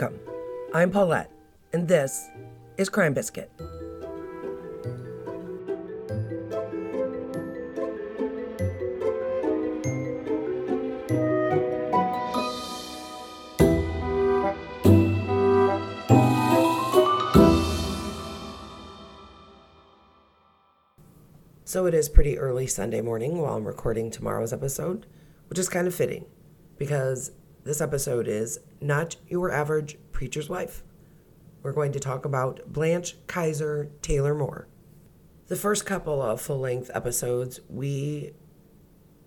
Welcome. I'm Paulette, and this is Crime Biscuit. So it is pretty early Sunday morning while I'm recording tomorrow's episode, which is kind of fitting because this episode is not your average preacher's wife. We're going to talk about Blanche Kiser Taylor Moore. The first couple of full length episodes, we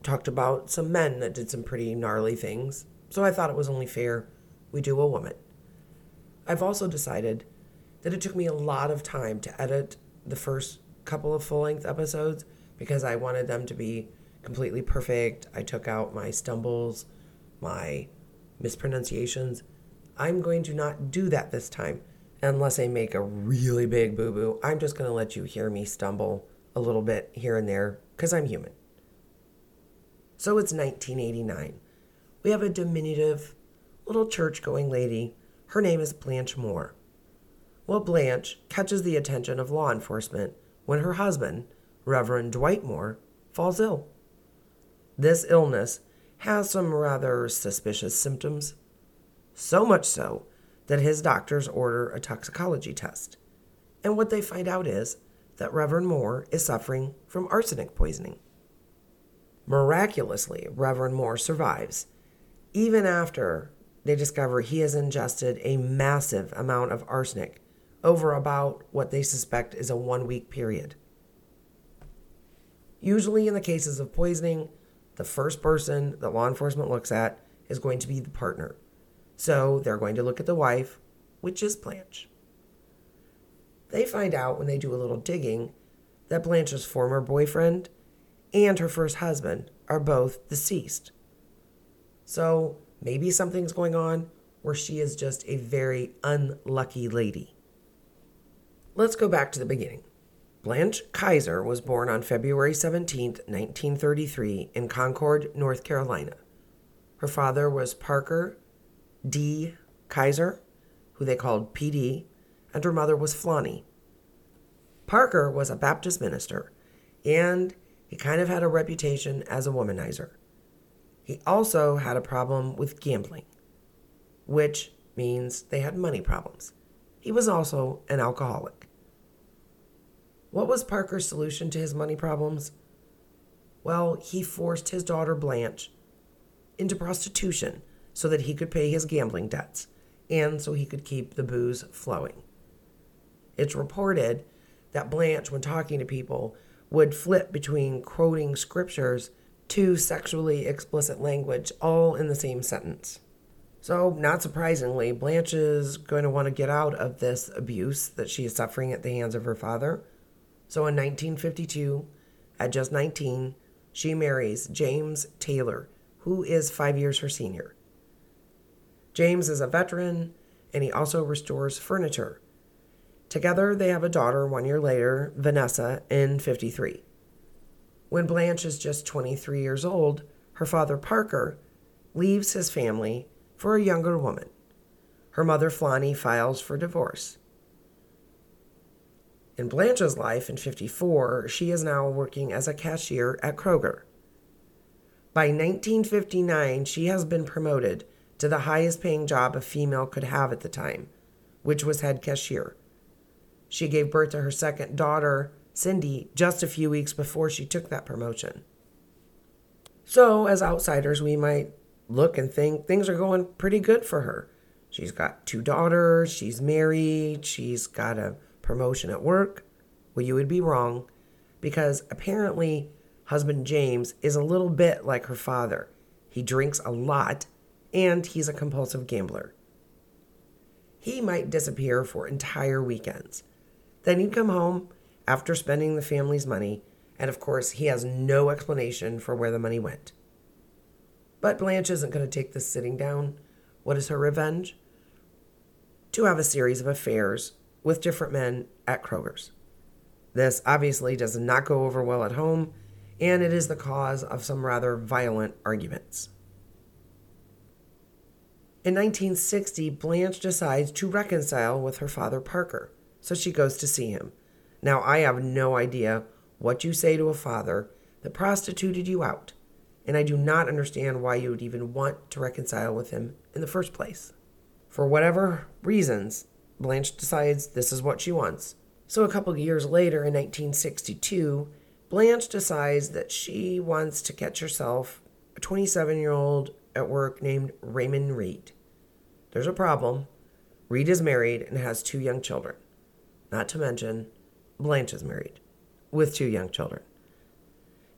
talked about some men that did some pretty gnarly things, so I thought it was only fair we do a woman. I've also decided that it took me a lot of time to edit the first couple of full length episodes because I wanted them to be completely perfect. I took out my stumbles, my mispronunciations. I'm going to not do that this time unless I make a really big boo boo. I'm just going to let you hear me stumble a little bit here and there because I'm human. So it's 1989. We have a diminutive little church going lady. Her name is Blanche Moore. Well, Blanche catches the attention of law enforcement when her husband, Reverend Dwight Moore, falls ill. This illness has some rather suspicious symptoms, so much so that his doctors order a toxicology test. And what they find out is that Reverend Moore is suffering from arsenic poisoning. Miraculously, Reverend Moore survives, even after they discover he has ingested a massive amount of arsenic over about what they suspect is a one week period. Usually, in the cases of poisoning, the first person that law enforcement looks at is going to be the partner. So they're going to look at the wife, which is Blanche. They find out when they do a little digging that Blanche's former boyfriend and her first husband are both deceased. So maybe something's going on where she is just a very unlucky lady. Let's go back to the beginning. Blanche Kiser was born on February 17, 1933, in Concord, North Carolina. Her father was Parker D. Kiser, who they called PD, and her mother was Flonnie. Parker was a Baptist minister, and he kind of had a reputation as a womanizer. He also had a problem with gambling, which means they had money problems. He was also an alcoholic. What was Parker's solution to his money problems? Well, he forced his daughter Blanche into prostitution so that he could pay his gambling debts and so he could keep the booze flowing. It's reported that Blanche, when talking to people, would flip between quoting scriptures to sexually explicit language all in the same sentence. So, not surprisingly, Blanche is going to want to get out of this abuse that she is suffering at the hands of her father so in 1952, at just 19, she marries James Taylor, who is five years her senior. James is a veteran and he also restores furniture. Together, they have a daughter one year later, Vanessa, in 53. When Blanche is just 23 years old, her father, Parker, leaves his family for a younger woman. Her mother, Flonnie, files for divorce. In Blanche's life in 54, she is now working as a cashier at Kroger. By 1959, she has been promoted to the highest paying job a female could have at the time, which was head cashier. She gave birth to her second daughter, Cindy, just a few weeks before she took that promotion. So, as outsiders, we might look and think things are going pretty good for her. She's got two daughters, she's married, she's got a promotion at work, well, you would be wrong because apparently husband James is a little bit like her father. He drinks a lot and he's a compulsive gambler. He might disappear for entire weekends. Then he'd come home after spending the family's money, and of course, he has no explanation for where the money went. But Blanche isn't going to take this sitting down. What is her revenge? To have a series of affairs with different men at Kroger's. This obviously does not go over well at home, and it is the cause of some rather violent arguments. In 1960, Blanche decides to reconcile with her father Parker, so she goes to see him. Now, I have no idea what you say to a father that prostituted you out, and I do not understand why you would even want to reconcile with him in the first place. For whatever reasons, Blanche decides this is what she wants. So, a couple years later, in 1962, Blanche decides that she wants to catch herself a 27 year old at work named Raymond Reed. There's a problem. Reed is married and has two young children. Not to mention, Blanche is married with two young children.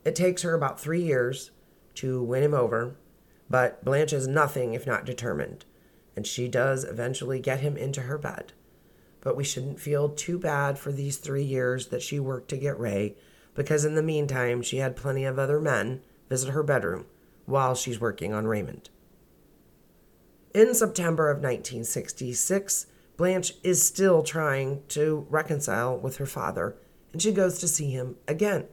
It takes her about three years to win him over, but Blanche is nothing if not determined, and she does eventually get him into her bed. But we shouldn't feel too bad for these three years that she worked to get Ray, because in the meantime, she had plenty of other men visit her bedroom while she's working on Raymond. In September of 1966, Blanche is still trying to reconcile with her father, and she goes to see him again.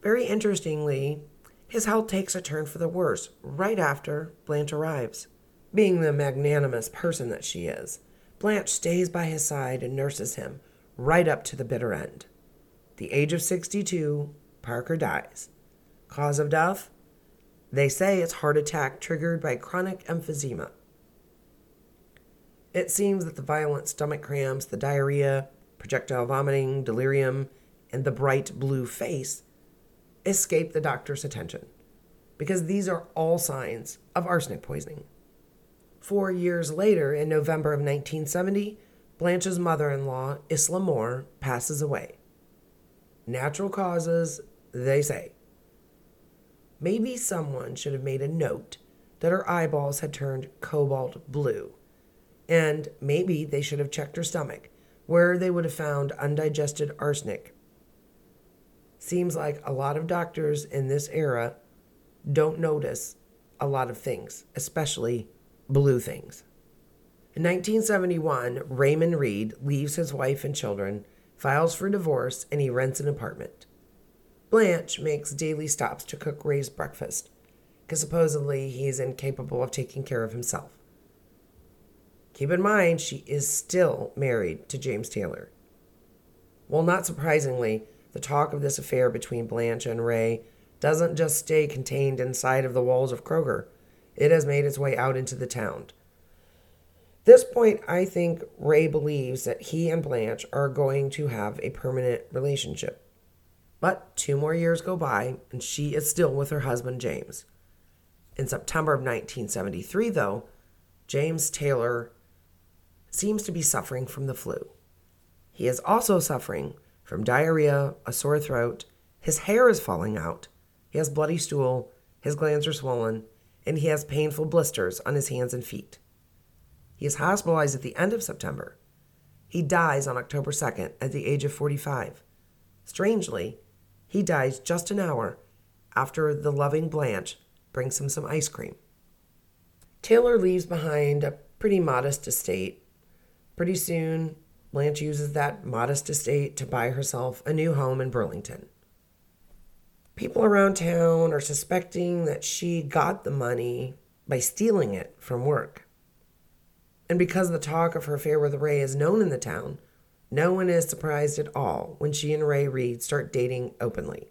Very interestingly, his health takes a turn for the worse right after Blanche arrives. Being the magnanimous person that she is, Blanche stays by his side and nurses him right up to the bitter end. The age of 62, Parker dies. Cause of death? They say it's heart attack triggered by chronic emphysema. It seems that the violent stomach cramps, the diarrhea, projectile vomiting, delirium, and the bright blue face escape the doctor's attention because these are all signs of arsenic poisoning. Four years later, in November of 1970, Blanche's mother in law, Isla Moore, passes away. Natural causes, they say. Maybe someone should have made a note that her eyeballs had turned cobalt blue. And maybe they should have checked her stomach, where they would have found undigested arsenic. Seems like a lot of doctors in this era don't notice a lot of things, especially blue things. In 1971, Raymond Reed leaves his wife and children, files for divorce, and he rents an apartment. Blanche makes daily stops to cook Ray's breakfast, because supposedly he's incapable of taking care of himself. Keep in mind, she is still married to James Taylor. Well, not surprisingly, the talk of this affair between Blanche and Ray doesn't just stay contained inside of the walls of Kroger, it has made its way out into the town. This point, I think Ray believes that he and Blanche are going to have a permanent relationship. But two more years go by, and she is still with her husband, James. In September of 1973, though, James Taylor seems to be suffering from the flu. He is also suffering from diarrhea, a sore throat, his hair is falling out, he has bloody stool, his glands are swollen, and he has painful blisters on his hands and feet. He is hospitalized at the end of September. He dies on October 2nd at the age of 45. Strangely, he dies just an hour after the loving Blanche brings him some ice cream. Taylor leaves behind a pretty modest estate. Pretty soon, Blanche uses that modest estate to buy herself a new home in Burlington. People around town are suspecting that she got the money by stealing it from work. And because the talk of her affair with Ray is known in the town, no one is surprised at all when she and Ray Reed start dating openly.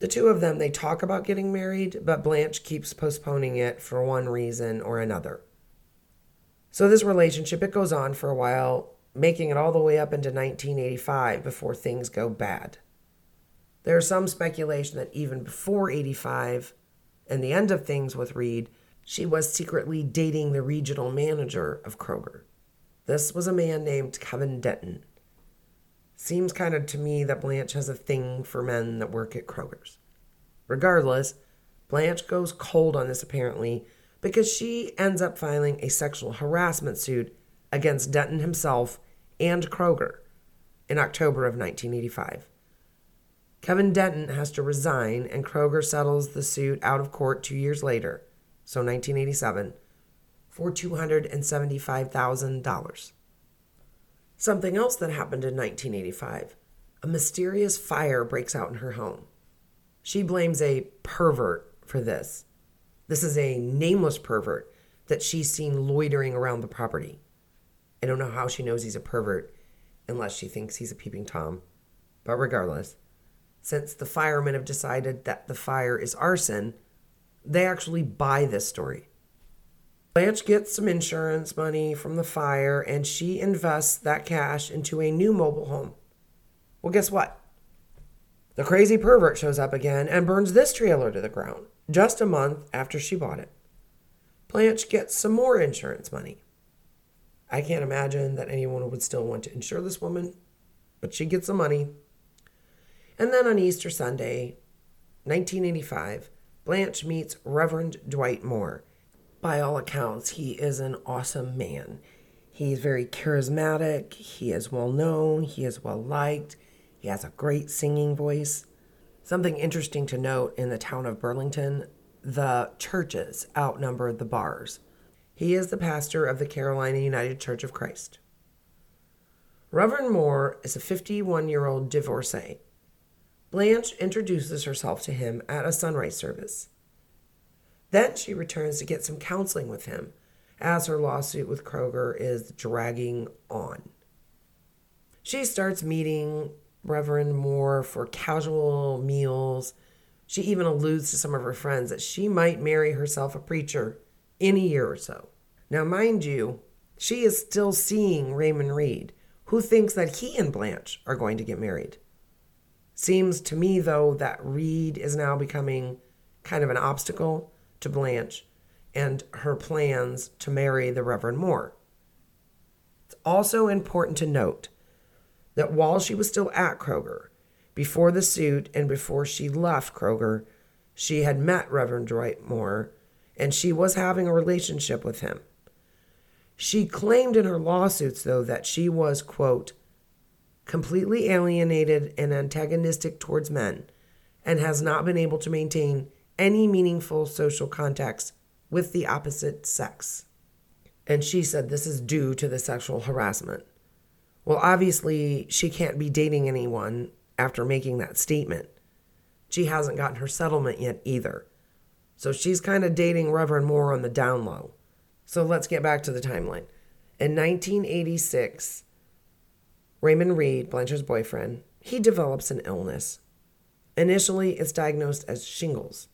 The two of them, they talk about getting married, but Blanche keeps postponing it for one reason or another. So this relationship, it goes on for a while, making it all the way up into 1985 before things go bad. There's some speculation that even before 85 and the end of things with Reed, she was secretly dating the regional manager of Kroger. This was a man named Kevin Denton. Seems kind of to me that Blanche has a thing for men that work at Kroger's. Regardless, Blanche goes cold on this apparently because she ends up filing a sexual harassment suit against Denton himself and Kroger in October of 1985. Kevin Denton has to resign, and Kroger settles the suit out of court two years later, so 1987, for $275,000. Something else that happened in 1985 a mysterious fire breaks out in her home. She blames a pervert for this. This is a nameless pervert that she's seen loitering around the property. I don't know how she knows he's a pervert unless she thinks he's a peeping Tom. But regardless, since the firemen have decided that the fire is arson, they actually buy this story. Blanche gets some insurance money from the fire and she invests that cash into a new mobile home. Well, guess what? The crazy pervert shows up again and burns this trailer to the ground just a month after she bought it. Blanche gets some more insurance money. I can't imagine that anyone would still want to insure this woman, but she gets the money. And then on Easter Sunday, 1985, Blanche meets Reverend Dwight Moore. By all accounts, he is an awesome man. He's very charismatic, he is well known, he is well liked, he has a great singing voice. Something interesting to note in the town of Burlington the churches outnumber the bars. He is the pastor of the Carolina United Church of Christ. Reverend Moore is a 51 year old divorcee. Blanche introduces herself to him at a sunrise service. Then she returns to get some counseling with him as her lawsuit with Kroger is dragging on. She starts meeting Reverend Moore for casual meals. She even alludes to some of her friends that she might marry herself a preacher in a year or so. Now, mind you, she is still seeing Raymond Reed, who thinks that he and Blanche are going to get married. Seems to me, though, that Reed is now becoming kind of an obstacle to Blanche and her plans to marry the Reverend Moore. It's also important to note that while she was still at Kroger, before the suit and before she left Kroger, she had met Reverend Dwight Moore and she was having a relationship with him. She claimed in her lawsuits, though, that she was, quote, completely alienated and antagonistic towards men and has not been able to maintain any meaningful social contacts with the opposite sex. And she said this is due to the sexual harassment. Well, obviously, she can't be dating anyone after making that statement. She hasn't gotten her settlement yet either. So she's kind of dating Reverend Moore on the down low. So let's get back to the timeline. In 1986, Raymond Reed, Blanche's boyfriend, he develops an illness. Initially, it's diagnosed as shingles.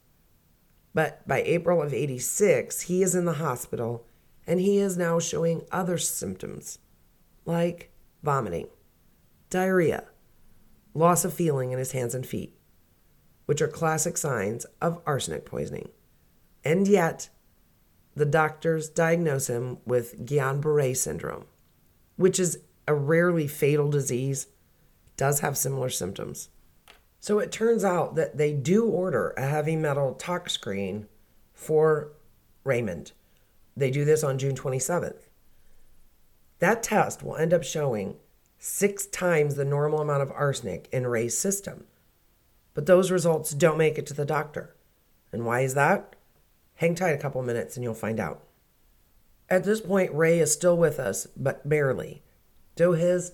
But by April of 86, he is in the hospital and he is now showing other symptoms like vomiting, diarrhea, loss of feeling in his hands and feet, which are classic signs of arsenic poisoning. And yet, the doctors diagnose him with Guillain Barre syndrome, which is a rarely fatal disease, does have similar symptoms. So it turns out that they do order a heavy metal tox screen for Raymond. They do this on June 27th. That test will end up showing six times the normal amount of arsenic in Ray's system. But those results don't make it to the doctor. And why is that? Hang tight a couple minutes and you'll find out. At this point, Ray is still with us, but barely. Though his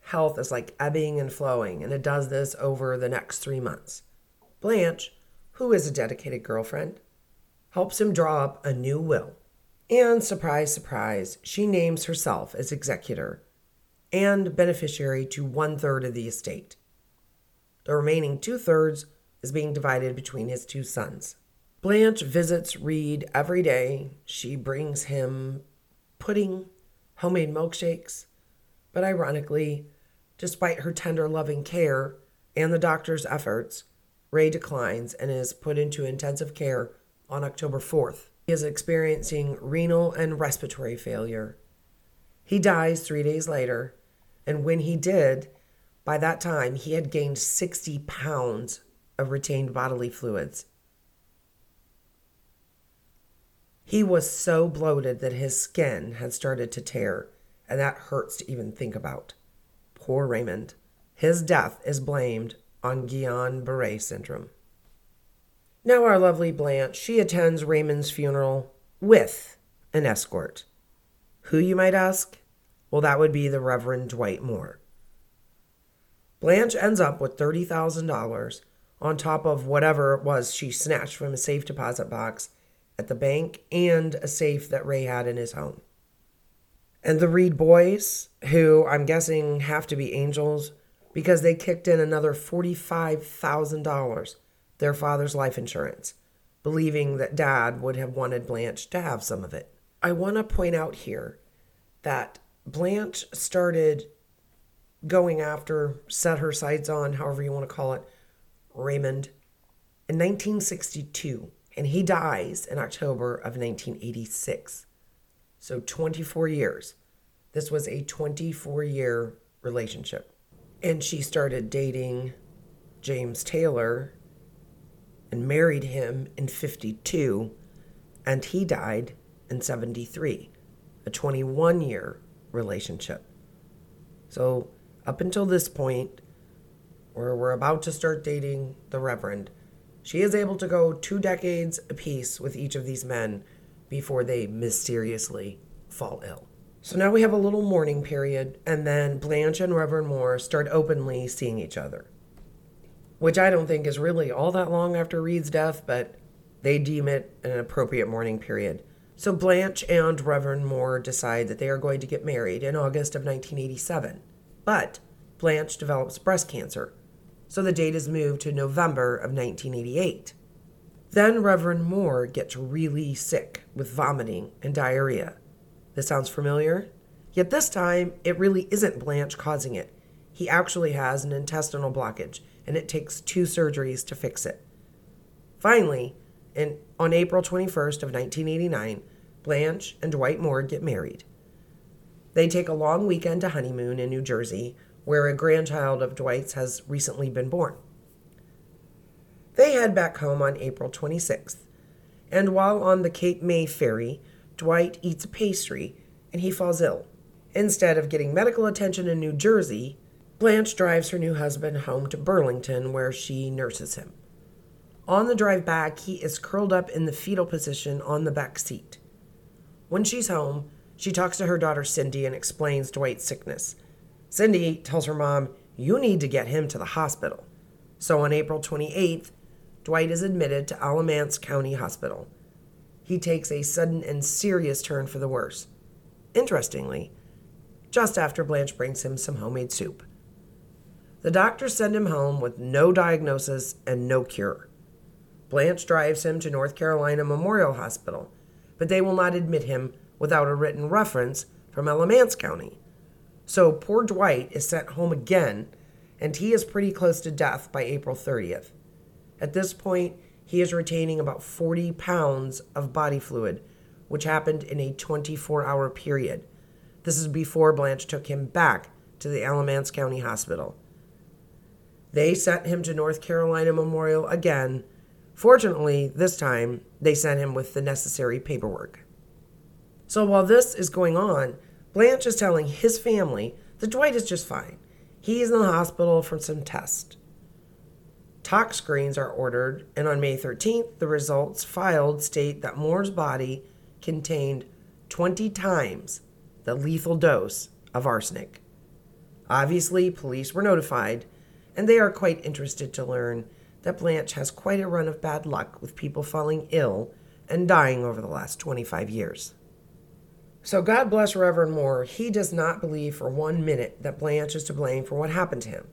health is like ebbing and flowing, and it does this over the next three months. Blanche, who is a dedicated girlfriend, helps him draw up a new will. And surprise, surprise, she names herself as executor and beneficiary to one third of the estate. The remaining two thirds is being divided between his two sons. Blanche visits Reed every day. She brings him pudding, homemade milkshakes, but ironically, despite her tender, loving care and the doctor's efforts, Ray declines and is put into intensive care on October 4th. He is experiencing renal and respiratory failure. He dies three days later, and when he did, by that time, he had gained 60 pounds of retained bodily fluids. He was so bloated that his skin had started to tear, and that hurts to even think about. Poor Raymond. His death is blamed on Guillain Barre syndrome. Now, our lovely Blanche, she attends Raymond's funeral with an escort. Who, you might ask? Well, that would be the Reverend Dwight Moore. Blanche ends up with $30,000 on top of whatever it was she snatched from a safe deposit box at the bank and a safe that Ray had in his home. And the Reed boys, who I'm guessing have to be angels because they kicked in another $45,000, their father's life insurance, believing that dad would have wanted Blanche to have some of it. I want to point out here that Blanche started going after, set her sights on, however you want to call it, Raymond in 1962, and he dies in October of 1986. So 24 years. This was a 24 year relationship. And she started dating James Taylor and married him in 52, and he died in 73, a 21 year relationship. So, up until this point, where we're about to start dating the Reverend, she is able to go two decades apiece with each of these men before they mysteriously fall ill. So now we have a little mourning period, and then Blanche and Reverend Moore start openly seeing each other. Which I don't think is really all that long after Reed's death, but they deem it an appropriate mourning period. So Blanche and Reverend Moore decide that they are going to get married in August of 1987. But Blanche develops breast cancer, so the date is moved to November of 1988. Then Reverend Moore gets really sick with vomiting and diarrhea. This sounds familiar? Yet this time, it really isn't Blanche causing it. He actually has an intestinal blockage, and it takes two surgeries to fix it. Finally, in, on April 21st of 1989, Blanche and Dwight Moore get married. They take a long weekend to honeymoon in New Jersey, where a grandchild of Dwight's has recently been born. They head back home on April 26th, and while on the Cape May ferry, Dwight eats a pastry and he falls ill. Instead of getting medical attention in New Jersey, Blanche drives her new husband home to Burlington where she nurses him. On the drive back, he is curled up in the fetal position on the back seat. When she's home, she talks to her daughter Cindy and explains Dwight's sickness Cindy tells her mom, You need to get him to the hospital. So on April 28th, Dwight is admitted to Alamance County Hospital. He takes a sudden and serious turn for the worse. Interestingly, just after Blanche brings him some homemade soup. The doctors send him home with no diagnosis and no cure. Blanche drives him to North Carolina Memorial Hospital, but they will not admit him without a written reference from Alamance County. So poor Dwight is sent home again, and he is pretty close to death by April 30th. At this point, he is retaining about 40 pounds of body fluid, which happened in a 24 hour period. This is before Blanche took him back to the Alamance County Hospital. They sent him to North Carolina Memorial again. Fortunately, this time, they sent him with the necessary paperwork. So while this is going on, Blanche is telling his family that Dwight is just fine. He's in the hospital from some tests. Tox screens are ordered, and on May 13th, the results filed state that Moore's body contained 20 times the lethal dose of arsenic. Obviously, police were notified, and they are quite interested to learn that Blanche has quite a run of bad luck with people falling ill and dying over the last 25 years. So God bless Reverend Moore. He does not believe for one minute that Blanche is to blame for what happened to him.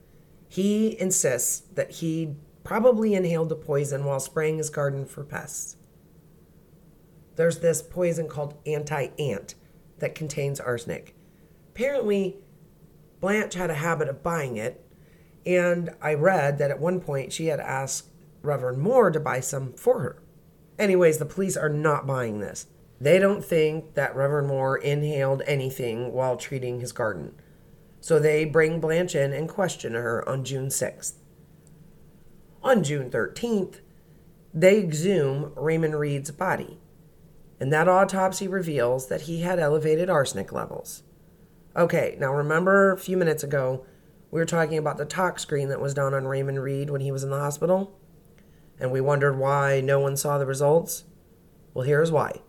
He insists that he probably inhaled the poison while spraying his garden for pests. There's this poison called anti ant that contains arsenic. Apparently, Blanche had a habit of buying it, and I read that at one point she had asked Reverend Moore to buy some for her. Anyways, the police are not buying this. They don't think that Reverend Moore inhaled anything while treating his garden. So they bring Blanche in and question her on June 6th. On June 13th, they exhume Raymond Reed's body, and that autopsy reveals that he had elevated arsenic levels. Okay, now remember a few minutes ago, we were talking about the tox screen that was done on Raymond Reed when he was in the hospital? And we wondered why no one saw the results? Well, here's why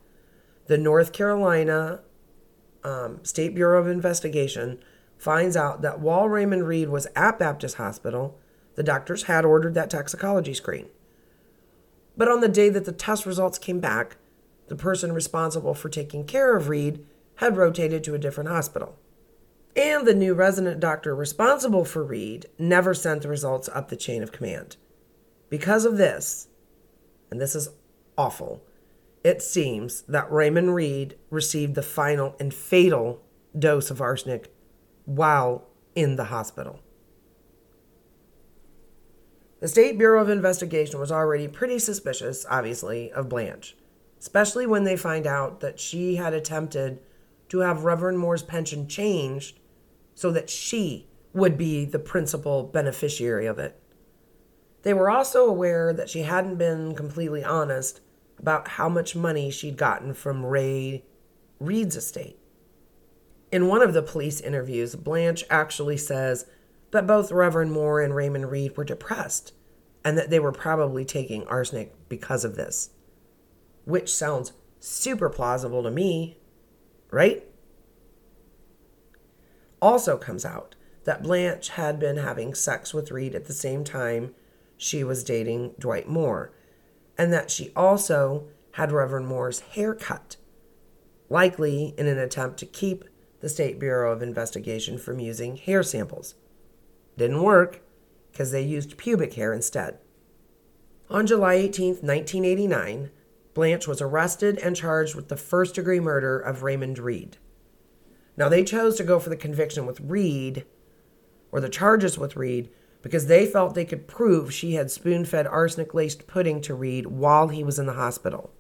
the North Carolina um, State Bureau of Investigation finds out that while Raymond Reed was at Baptist Hospital, the doctors had ordered that toxicology screen. But on the day that the test results came back, the person responsible for taking care of Reed had rotated to a different hospital. And the new resident doctor responsible for Reed never sent the results up the chain of command. Because of this, and this is awful, it seems that Raymond Reed received the final and fatal dose of arsenic while in the hospital. The State Bureau of Investigation was already pretty suspicious, obviously, of Blanche, especially when they find out that she had attempted to have Reverend Moore's pension changed so that she would be the principal beneficiary of it. They were also aware that she hadn't been completely honest about how much money she'd gotten from Ray Reed's estate. In one of the police interviews, Blanche actually says that both Reverend Moore and Raymond Reed were depressed and that they were probably taking arsenic because of this, which sounds super plausible to me, right? Also comes out that Blanche had been having sex with Reed at the same time she was dating Dwight Moore, and that she also had Reverend Moore's hair cut, likely in an attempt to keep the State Bureau of Investigation from using hair samples. Didn't work because they used pubic hair instead. On July 18, 1989, Blanche was arrested and charged with the first degree murder of Raymond Reed. Now, they chose to go for the conviction with Reed, or the charges with Reed, because they felt they could prove she had spoon fed arsenic laced pudding to Reed while he was in the hospital.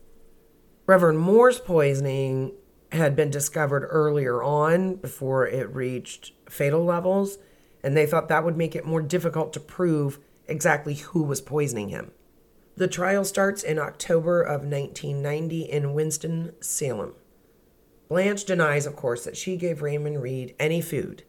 Reverend Moore's poisoning had been discovered earlier on before it reached fatal levels, and they thought that would make it more difficult to prove exactly who was poisoning him. The trial starts in October of 1990 in Winston-Salem. Blanche denies, of course, that she gave Raymond Reed any food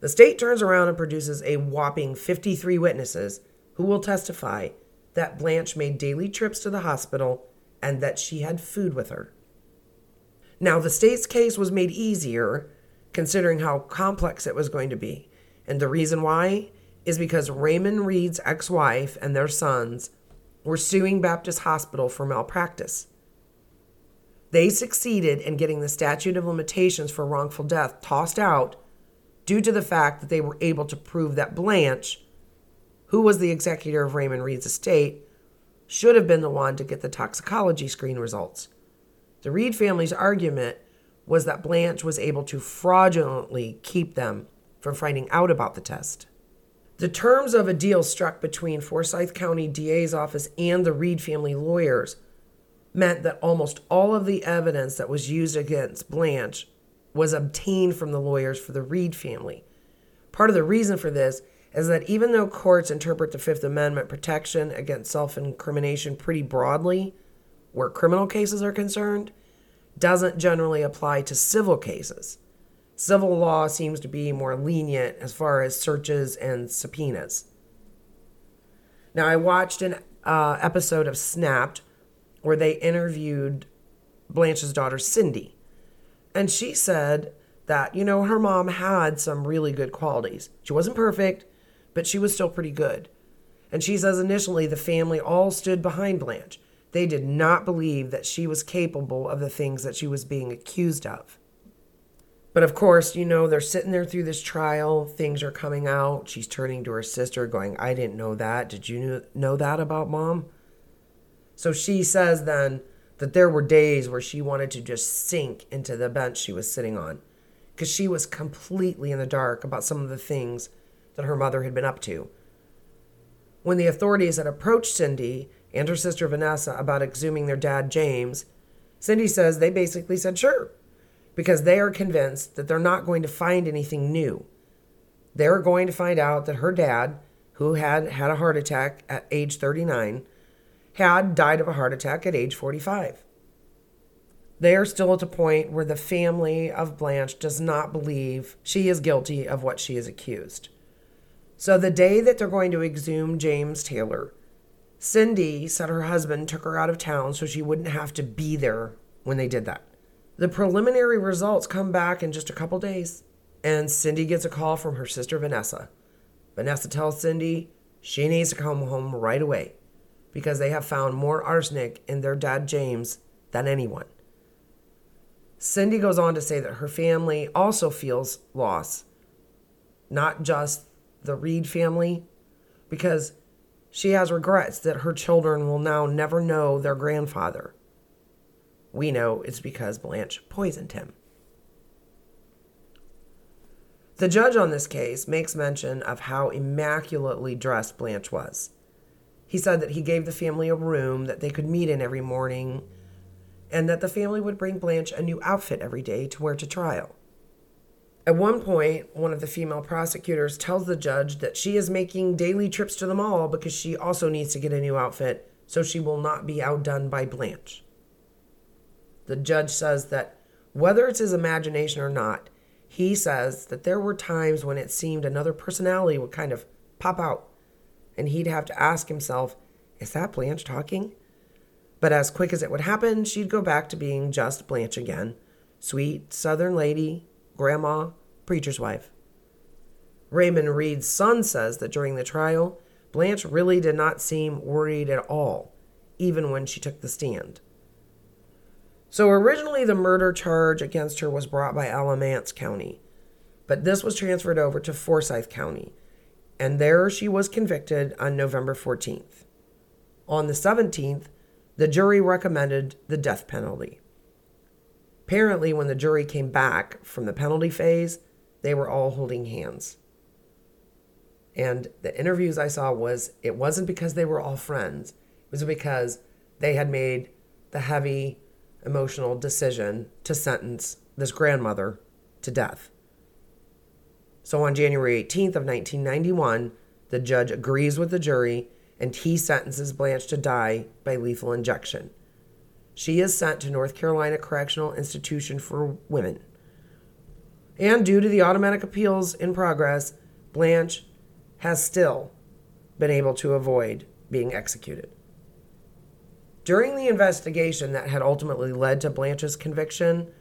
the state turns around and produces a whopping 53 witnesses who will testify that Blanche made daily trips to the hospital and that she had food with her. Now, the state's case was made easier considering how complex it was going to be. And the reason why is because Raymond Reed's ex wife and their sons were suing Baptist Hospital for malpractice. They succeeded in getting the statute of limitations for wrongful death tossed out due to the fact that they were able to prove that Blanche, who was the executor of Raymond Reed's estate, should have been the one to get the toxicology screen results. The Reed family's argument was that Blanche was able to fraudulently keep them from finding out about the test. The terms of a deal struck between Forsyth County DA's office and the Reed family lawyers meant that almost all of the evidence that was used against Blanche was obtained from the lawyers for the Reed family. Part of the reason for this is that even though courts interpret the Fifth Amendment protection against self incrimination pretty broadly, where criminal cases are concerned, doesn't generally apply to civil cases. Civil law seems to be more lenient as far as searches and subpoenas. Now, I watched an uh, episode of Snapped where they interviewed Blanche's daughter, Cindy. And she said that, you know, her mom had some really good qualities. She wasn't perfect, but she was still pretty good. And she says initially the family all stood behind Blanche. They did not believe that she was capable of the things that she was being accused of. But of course, you know, they're sitting there through this trial, things are coming out. She's turning to her sister, going, I didn't know that. Did you know that about mom? So she says then, that there were days where she wanted to just sink into the bench she was sitting on because she was completely in the dark about some of the things that her mother had been up to. When the authorities had approached Cindy and her sister Vanessa about exhuming their dad, James, Cindy says they basically said sure because they are convinced that they're not going to find anything new. They're going to find out that her dad, who had had a heart attack at age 39, had died of a heart attack at age 45. They are still at a point where the family of Blanche does not believe she is guilty of what she is accused. So, the day that they're going to exhume James Taylor, Cindy said her husband took her out of town so she wouldn't have to be there when they did that. The preliminary results come back in just a couple days, and Cindy gets a call from her sister Vanessa. Vanessa tells Cindy she needs to come home right away because they have found more arsenic in their dad James than anyone. Cindy goes on to say that her family also feels loss, not just the Reed family, because she has regrets that her children will now never know their grandfather. We know it's because Blanche poisoned him. The judge on this case makes mention of how immaculately dressed Blanche was. He said that he gave the family a room that they could meet in every morning and that the family would bring Blanche a new outfit every day to wear to trial. At one point, one of the female prosecutors tells the judge that she is making daily trips to the mall because she also needs to get a new outfit so she will not be outdone by Blanche. The judge says that whether it's his imagination or not, he says that there were times when it seemed another personality would kind of pop out and he'd have to ask himself, Is that Blanche talking? But as quick as it would happen, she'd go back to being just Blanche again sweet Southern lady, grandma, preacher's wife. Raymond Reed's son says that during the trial, Blanche really did not seem worried at all, even when she took the stand. So originally, the murder charge against her was brought by Alamance County, but this was transferred over to Forsyth County, and there she was convicted on November 14th. On the 17th, the jury recommended the death penalty. Apparently, when the jury came back from the penalty phase, they were all holding hands. And the interviews I saw was it wasn't because they were all friends. It was because they had made the heavy emotional decision to sentence this grandmother to death. So on January 18th of 1991, the judge agrees with the jury and he sentences Blanche to die by lethal injection. She is sent to North Carolina Correctional Institution for Women. And due to the automatic appeals in progress, Blanche has still been able to avoid being executed. During the investigation that had ultimately led to Blanche's conviction,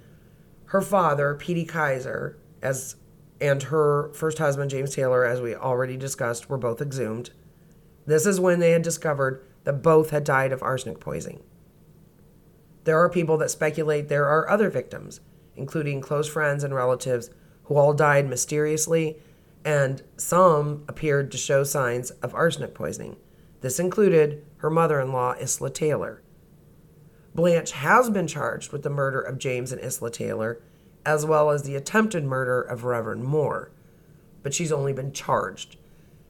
her father, P.D. Kiser, as and her first husband, James Taylor, as we already discussed, were both exhumed. This is when they had discovered that both had died of arsenic poisoning. There are people that speculate there are other victims, including close friends and relatives, who all died mysteriously, and some appeared to show signs of arsenic poisoning. This included her mother in law, Isla Taylor. Blanche has been charged with the murder of James and Isla Taylor, as well as the attempted murder of Reverend Moore, but she's only been charged.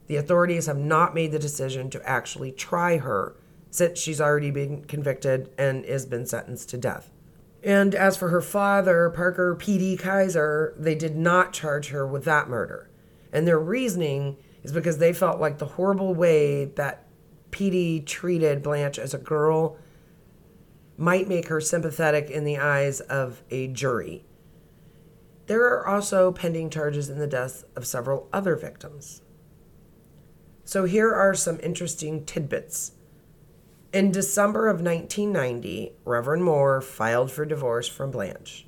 The authorities have not made the decision to actually try her since she's already been convicted and has been sentenced to death. And as for her father, Parker P.D. Kiser, they did not charge her with that murder. And their reasoning is because they felt like the horrible way that P.D. treated Blanche as a girl might make her sympathetic in the eyes of a jury. There are also pending charges in the deaths of several other victims. So here are some interesting tidbits. In December of 1990, Reverend Moore filed for divorce from Blanche.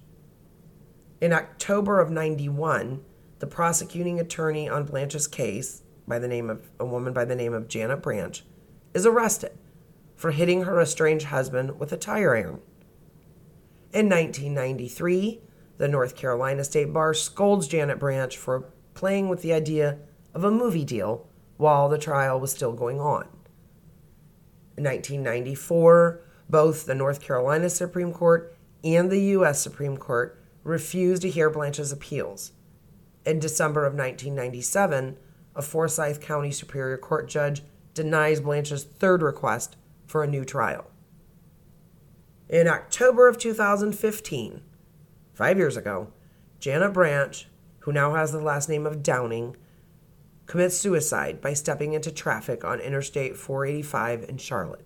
In October of 91, the prosecuting attorney on Blanche's case, by the name of a woman by the name of Janet Branch, is arrested for hitting her estranged husband with a tire iron. In 1993, the North Carolina State Bar scolds Janet Branch for playing with the idea of a movie deal while the trial was still going on. In 1994, both the North Carolina Supreme Court and the U.S. Supreme Court refused to hear Blanche's appeals. In December of 1997, a Forsyth County Superior Court judge denies Blanche's third request for a new trial. In October of 2015, five years ago, Janet Branch, who now has the last name of Downing, commits suicide by stepping into traffic on Interstate 485 in Charlotte.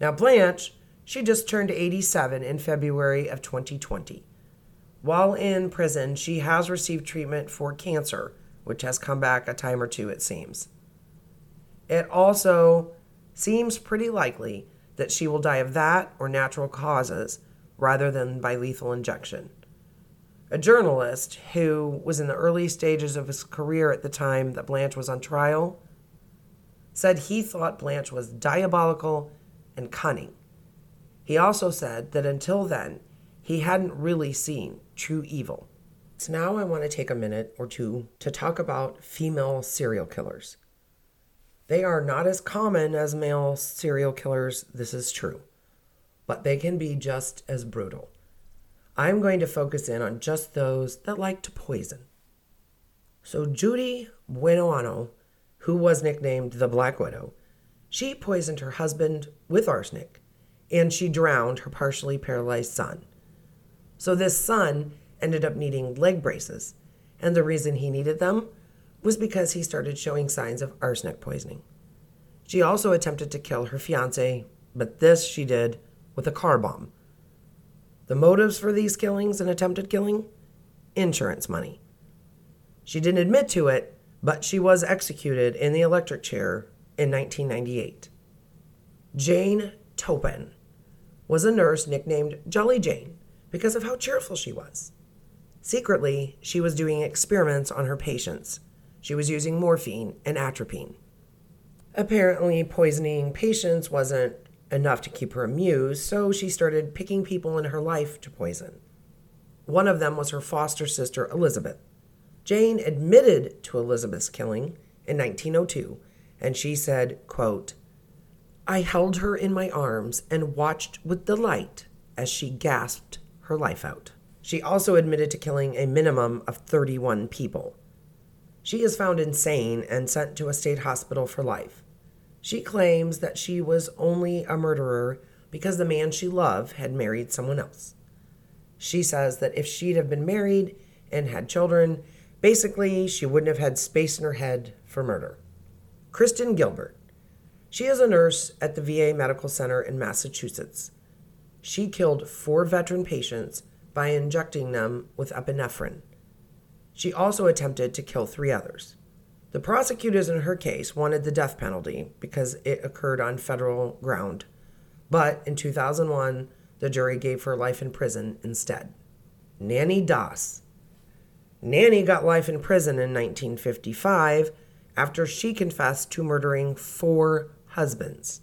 Now, Blanche, she just turned 87 in February of 2020. While in prison, she has received treatment for cancer, which has come back a time or two, it seems. It also seems pretty likely that she will die of that or natural causes rather than by lethal injection a journalist who was in the early stages of his career at the time that Blanche was on trial, said he thought Blanche was diabolical and cunning. He also said that until then, he hadn't really seen true evil. So now I want to take a minute or two to talk about female serial killers. They are not as common as male serial killers, this is true, but they can be just as brutal. I'm going to focus in on just those that like to poison. So, Judy Buenoano, who was nicknamed the Black Widow, she poisoned her husband with arsenic and she drowned her partially paralyzed son. So, this son ended up needing leg braces, and the reason he needed them was because he started showing signs of arsenic poisoning. She also attempted to kill her fiance, but this she did with a car bomb. The motives for these killings and attempted killing? Insurance money. She didn't admit to it, but she was executed in the electric chair in 1998. Jane Toppan was a nurse nicknamed Jolly Jane because of how cheerful she was. Secretly, she was doing experiments on her patients. She was using morphine and atropine. Apparently, poisoning patients wasn't enough to keep her amused, so she started picking people in her life to poison. One of them was her foster sister, Elizabeth. Jane admitted to Elizabeth's killing in 1902, and she said, quote, I held her in my arms and watched with delight as she gasped her life out. She also admitted to killing a minimum of 31 people. She is found insane and sent to a state hospital for life. She claims that she was only a murderer because the man she loved had married someone else. She says that if she'd have been married and had children, basically she wouldn't have had space in her head for murder. Kristen Gilbert. She is a nurse at the VA Medical Center in Massachusetts. She killed four veteran patients by injecting them with epinephrine. She also attempted to kill three others. The prosecutors in her case wanted the death penalty because it occurred on federal ground, but in 2001, the jury gave her life in prison instead. Nanny Doss. Nanny got life in prison in 1955 after she confessed to murdering four husbands.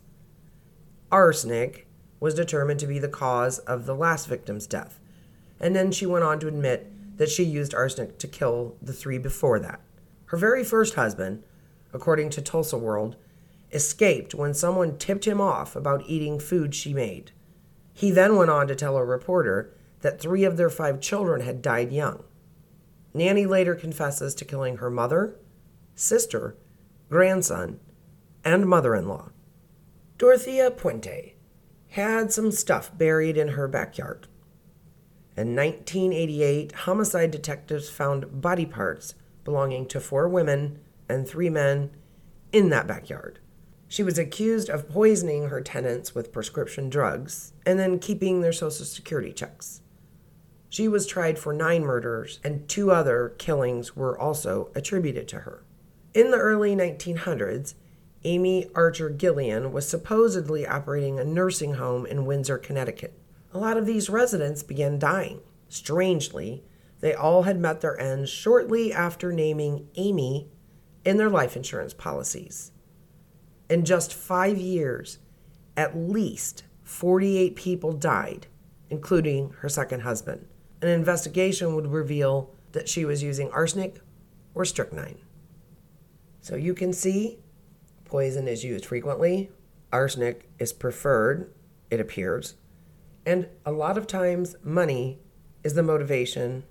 Arsenic was determined to be the cause of the last victim's death, and then she went on to admit that she used arsenic to kill the three before that. Her very first husband, according to Tulsa World, escaped when someone tipped him off about eating food she made. He then went on to tell a reporter that three of their five children had died young. Nanny later confesses to killing her mother, sister, grandson, and mother in law. Dorothea Puente had some stuff buried in her backyard. In 1988, homicide detectives found body parts belonging to four women and three men in that backyard. She was accused of poisoning her tenants with prescription drugs and then keeping their Social Security checks. She was tried for nine murders, and two other killings were also attributed to her. In the early 1900s, Amy Archer Gilligan was supposedly operating a nursing home in Windsor, Connecticut. A lot of these residents began dying. Strangely, they all had met their ends shortly after naming Amy in their life insurance policies. In just five years, at least 48 people died, including her second husband. An investigation would reveal that she was using arsenic or strychnine. So you can see poison is used frequently, arsenic is preferred, it appears, and a lot of times money is the motivation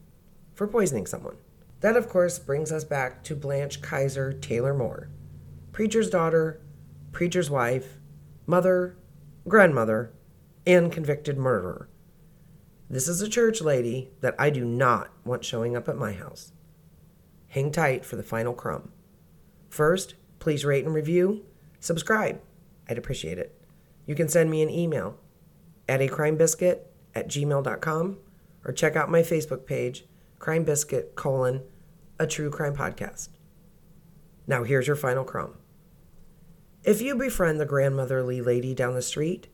for poisoning someone. That, of course, brings us back to Blanche Kiser Taylor Moore, preacher's daughter, preacher's wife, mother, grandmother, and convicted murderer. This is a church lady that I do not want showing up at my house. Hang tight for the final crumb. First, please rate and review, subscribe. I'd appreciate it. You can send me an email at a crime biscuit at gmail.com or check out my Facebook page Crime Biscuit, colon, a true crime podcast. Now here's your final crumb. If you befriend the grandmotherly lady down the street,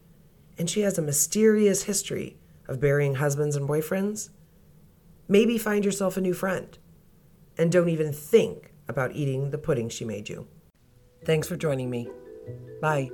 and she has a mysterious history of burying husbands and boyfriends, maybe find yourself a new friend. And don't even think about eating the pudding she made you. Thanks for joining me. Bye.